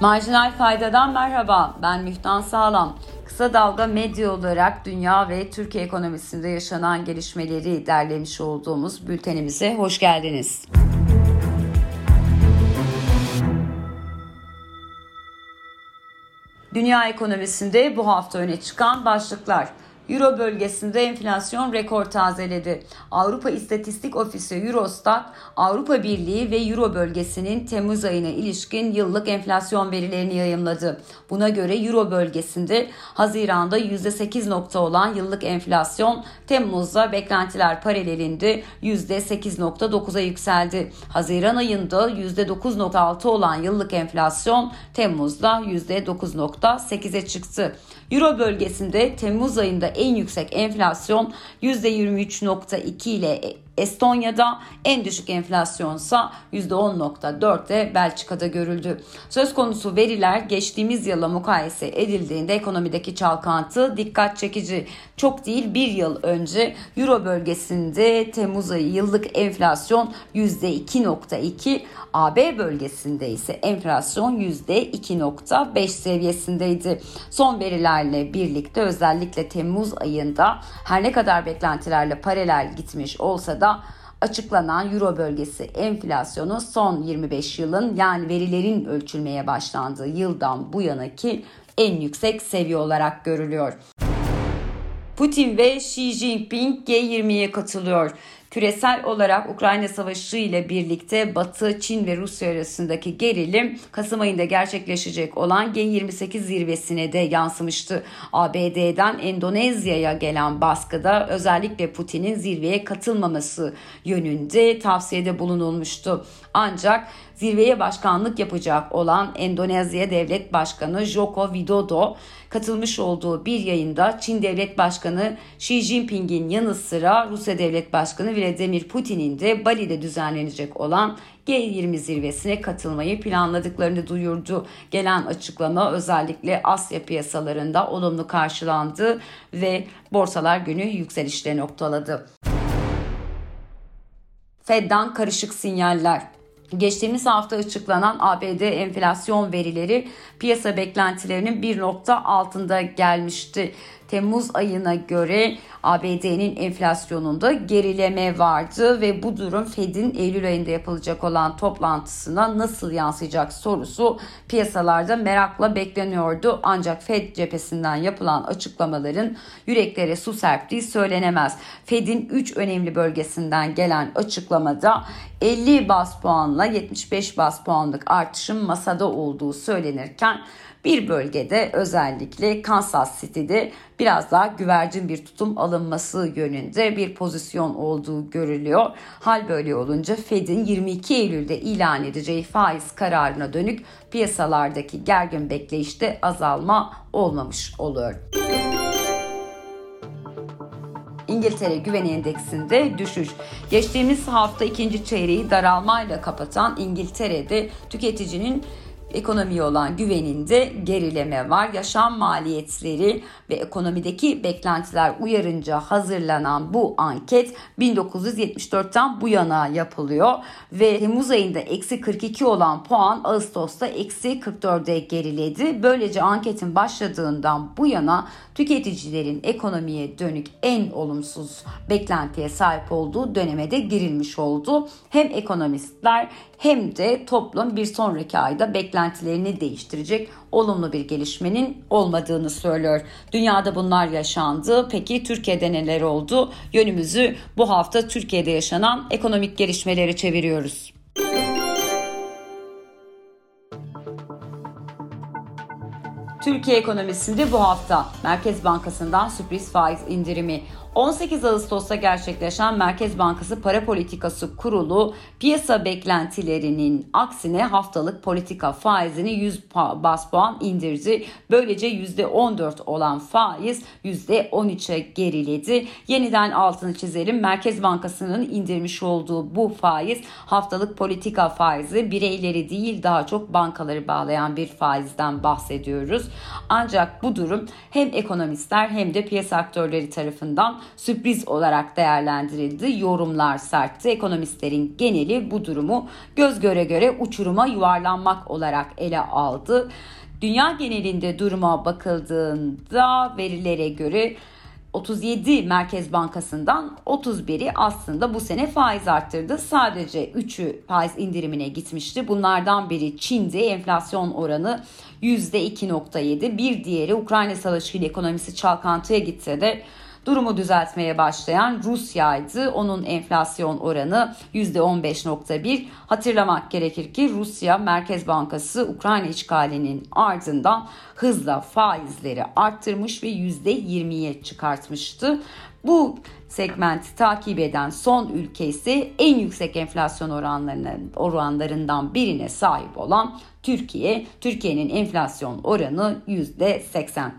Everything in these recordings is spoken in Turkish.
Marjinal Fayda'dan merhaba. Ben Müftan Sağlam. Kısa Dalga Medya olarak dünya ve Türkiye ekonomisinde yaşanan gelişmeleri derlemiş olduğumuz bültenimize hoş geldiniz. Dünya ekonomisinde bu hafta öne çıkan başlıklar. Euro bölgesinde enflasyon rekor tazeledi. Avrupa İstatistik Ofisi Eurostat, Avrupa Birliği ve Euro bölgesinin Temmuz ayına ilişkin yıllık enflasyon verilerini yayımladı. Buna göre Euro bölgesinde Haziran'da %8 nokta olan yıllık enflasyon Temmuz'da beklentiler paralelinde %8.9'a yükseldi. Haziran ayında %9.6 olan yıllık enflasyon Temmuz'da %9.8'e çıktı. Euro bölgesinde Temmuz ayında en yüksek enflasyon %23.2 ile Estonya'da en düşük enflasyonsa %10.4'te Belçika'da görüldü. Söz konusu veriler geçtiğimiz yıla mukayese edildiğinde ekonomideki çalkantı dikkat çekici. Çok değil bir yıl önce Euro bölgesinde Temmuz ayı yıllık enflasyon %2.2, AB bölgesinde ise enflasyon %2.5 seviyesindeydi. Son verilerle birlikte özellikle Temmuz ayında her ne kadar beklentilerle paralel gitmiş olsa da açıklanan Euro bölgesi enflasyonu son 25 yılın yani verilerin ölçülmeye başlandığı yıldan bu yanaki en yüksek seviye olarak görülüyor. Putin ve Xi Jinping G20'ye katılıyor. Küresel olarak Ukrayna Savaşı ile birlikte Batı, Çin ve Rusya arasındaki gerilim Kasım ayında gerçekleşecek olan G28 zirvesine de yansımıştı. ABD'den Endonezya'ya gelen baskıda özellikle Putin'in zirveye katılmaması yönünde tavsiyede bulunulmuştu. Ancak zirveye başkanlık yapacak olan Endonezya Devlet Başkanı Joko Widodo katılmış olduğu bir yayında Çin Devlet Başkanı Xi Jinping'in yanı sıra Rusya Devlet Başkanı Vladimir Putin'in de Bali'de düzenlenecek olan G20 zirvesine katılmayı planladıklarını duyurdu. Gelen açıklama özellikle Asya piyasalarında olumlu karşılandı ve borsalar günü yükselişle noktaladı. Fed'den karışık sinyaller. Geçtiğimiz hafta açıklanan ABD enflasyon verileri piyasa beklentilerinin bir nokta altında gelmişti. Temmuz ayına göre ABD'nin enflasyonunda gerileme vardı ve bu durum Fed'in Eylül ayında yapılacak olan toplantısına nasıl yansıyacak sorusu piyasalarda merakla bekleniyordu. Ancak Fed cephesinden yapılan açıklamaların yüreklere su serptiği söylenemez. Fed'in 3 önemli bölgesinden gelen açıklamada 50 bas puanla 75 bas puanlık artışın masada olduğu söylenirken bir bölgede özellikle Kansas City'de biraz daha güvercin bir tutum alınması yönünde bir pozisyon olduğu görülüyor. Hal böyle olunca Fed'in 22 Eylül'de ilan edeceği faiz kararına dönük piyasalardaki gergin bekleyişte azalma olmamış oluyor. İngiltere Güven Endeksinde düşüş. Geçtiğimiz hafta ikinci çeyreği daralmayla kapatan İngiltere'de tüketicinin ekonomiye olan güveninde gerileme var. Yaşam maliyetleri ve ekonomideki beklentiler uyarınca hazırlanan bu anket 1974'ten bu yana yapılıyor ve Temmuz ayında eksi 42 olan puan Ağustos'ta eksi 44'e geriledi. Böylece anketin başladığından bu yana tüketicilerin ekonomiye dönük en olumsuz beklentiye sahip olduğu döneme de girilmiş oldu. Hem ekonomistler hem de toplum bir sonraki ayda beklentilerini değiştirecek olumlu bir gelişmenin olmadığını söylüyor. Dünyada bunlar yaşandı. Peki Türkiye'de neler oldu? Yönümüzü bu hafta Türkiye'de yaşanan ekonomik gelişmeleri çeviriyoruz. Türkiye ekonomisinde bu hafta Merkez Bankası'ndan sürpriz faiz indirimi 18 Ağustos'ta gerçekleşen Merkez Bankası Para Politikası Kurulu piyasa beklentilerinin aksine haftalık politika faizini 100 bas puan indirdi. Böylece %14 olan faiz %13'e geriledi. Yeniden altını çizelim. Merkez Bankası'nın indirmiş olduğu bu faiz haftalık politika faizi bireyleri değil daha çok bankaları bağlayan bir faizden bahsediyoruz. Ancak bu durum hem ekonomistler hem de piyasa aktörleri tarafından sürpriz olarak değerlendirildi. Yorumlar sertti. Ekonomistlerin geneli bu durumu göz göre göre uçuruma yuvarlanmak olarak ele aldı. Dünya genelinde duruma bakıldığında verilere göre 37 Merkez Bankası'ndan 31'i aslında bu sene faiz arttırdı. Sadece 3'ü faiz indirimine gitmişti. Bunlardan biri Çin'de enflasyon oranı %2.7. Bir diğeri Ukrayna Savaşı ile ekonomisi çalkantıya gitse de Durumu düzeltmeye başlayan Rusya'ydı. Onun enflasyon oranı %15.1. Hatırlamak gerekir ki Rusya Merkez Bankası Ukrayna işgalinin ardından hızla faizleri arttırmış ve %20'ye çıkartmıştı. Bu segmenti takip eden son ülke ise en yüksek enflasyon oranlarının oranlarından birine sahip olan Türkiye. Türkiye'nin enflasyon oranı %80.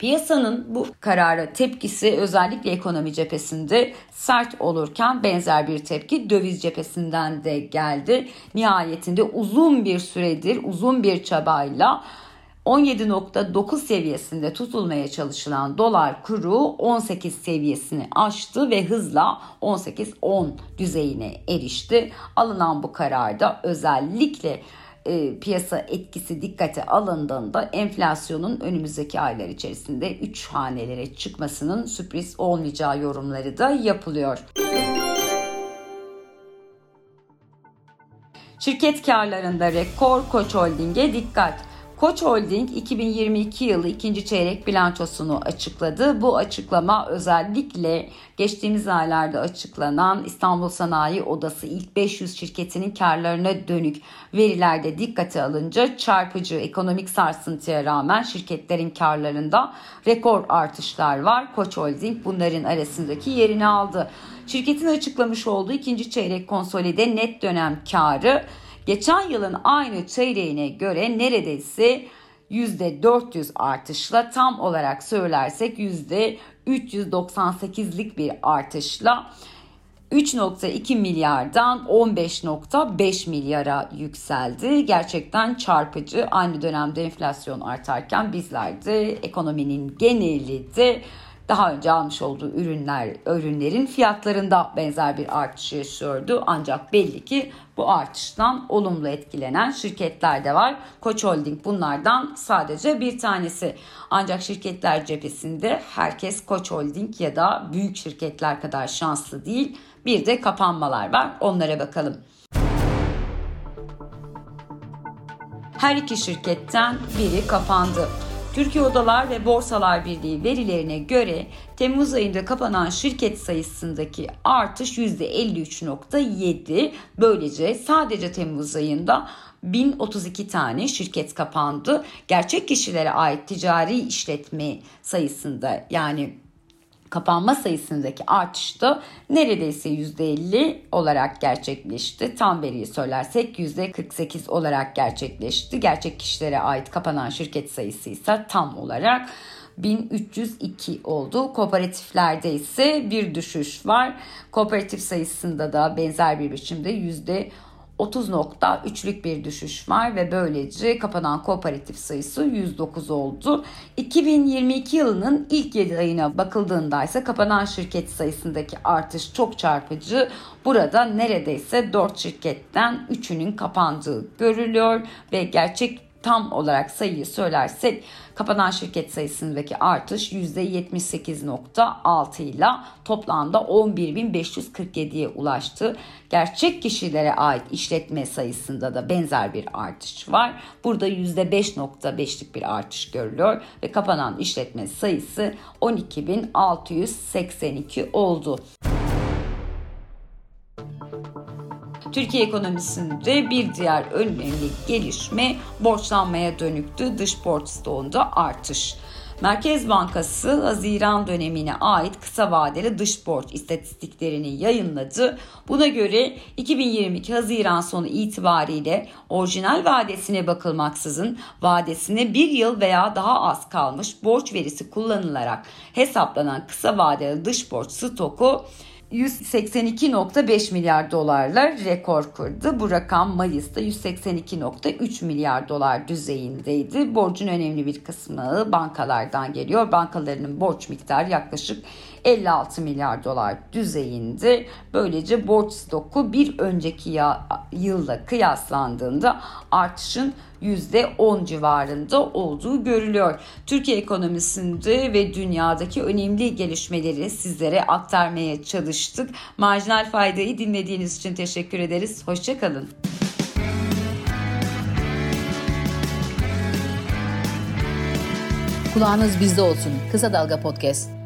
Piyasanın bu karara tepkisi özellikle ekonomi cephesinde sert olurken benzer bir tepki döviz cephesinden de geldi. Nihayetinde uzun bir süredir, uzun bir çabayla 17.9 seviyesinde tutulmaya çalışılan dolar kuru 18 seviyesini aştı ve hızla 18-10 düzeyine erişti. Alınan bu kararda özellikle e, piyasa etkisi dikkate alındığında enflasyonun önümüzdeki aylar içerisinde 3 hanelere çıkmasının sürpriz olmayacağı yorumları da yapılıyor. Şirket karlarında rekor Koç Holding'e dikkat. Koç Holding 2022 yılı ikinci çeyrek bilançosunu açıkladı. Bu açıklama özellikle geçtiğimiz aylarda açıklanan İstanbul Sanayi Odası ilk 500 şirketinin karlarına dönük verilerde dikkate alınca çarpıcı ekonomik sarsıntıya rağmen şirketlerin karlarında rekor artışlar var. Koç Holding bunların arasındaki yerini aldı. Şirketin açıklamış olduğu ikinci çeyrek konsolide net dönem karı geçen yılın aynı çeyreğine göre neredeyse %400 artışla tam olarak söylersek %398'lik bir artışla 3.2 milyardan 15.5 milyara yükseldi. Gerçekten çarpıcı. Aynı dönemde enflasyon artarken bizler de ekonominin geneli de daha önce almış olduğu ürünler ürünlerin fiyatlarında benzer bir artış yaşıyordu. Ancak belli ki bu artıştan olumlu etkilenen şirketler de var. Koç Holding bunlardan sadece bir tanesi. Ancak şirketler cephesinde herkes Koç Holding ya da büyük şirketler kadar şanslı değil. Bir de kapanmalar var. Onlara bakalım. Her iki şirketten biri kapandı. Türkiye Odalar ve Borsalar Birliği verilerine göre Temmuz ayında kapanan şirket sayısındaki artış %53.7. Böylece sadece Temmuz ayında 1032 tane şirket kapandı. Gerçek kişilere ait ticari işletme sayısında yani kapanma sayısındaki artış da neredeyse %50 olarak gerçekleşti. Tam veriyi söylersek %48 olarak gerçekleşti. Gerçek kişilere ait kapanan şirket sayısı ise tam olarak 1302 oldu. Kooperatiflerde ise bir düşüş var. Kooperatif sayısında da benzer bir biçimde yüzde 30.3'lük bir düşüş var ve böylece kapanan kooperatif sayısı 109 oldu. 2022 yılının ilk 7 ayına bakıldığında ise kapanan şirket sayısındaki artış çok çarpıcı. Burada neredeyse 4 şirketten 3'ünün kapandığı görülüyor ve gerçek tam olarak sayıyı söylersek kapanan şirket sayısındaki artış %78.6 ile toplamda 11.547'ye ulaştı. Gerçek kişilere ait işletme sayısında da benzer bir artış var. Burada %5.5'lik bir artış görülüyor ve kapanan işletme sayısı 12.682 oldu. Türkiye ekonomisinde bir diğer önemli gelişme borçlanmaya dönüktü. Dış borç stoğunda artış. Merkez Bankası Haziran dönemine ait kısa vadeli dış borç istatistiklerini yayınladı. Buna göre 2022 Haziran sonu itibariyle orijinal vadesine bakılmaksızın vadesine bir yıl veya daha az kalmış borç verisi kullanılarak hesaplanan kısa vadeli dış borç stoku 182.5 milyar dolarla rekor kırdı. Bu rakam Mayıs'ta 182.3 milyar dolar düzeyindeydi. Borcun önemli bir kısmı bankalardan geliyor. Bankalarının borç miktarı yaklaşık 56 milyar dolar düzeyinde. Böylece borç stoku bir önceki yılla kıyaslandığında artışın %10 civarında olduğu görülüyor. Türkiye ekonomisinde ve dünyadaki önemli gelişmeleri sizlere aktarmaya çalıştık. Marjinal faydayı dinlediğiniz için teşekkür ederiz. Hoşçakalın. Kulağınız bizde olsun. Kısa Dalga Podcast.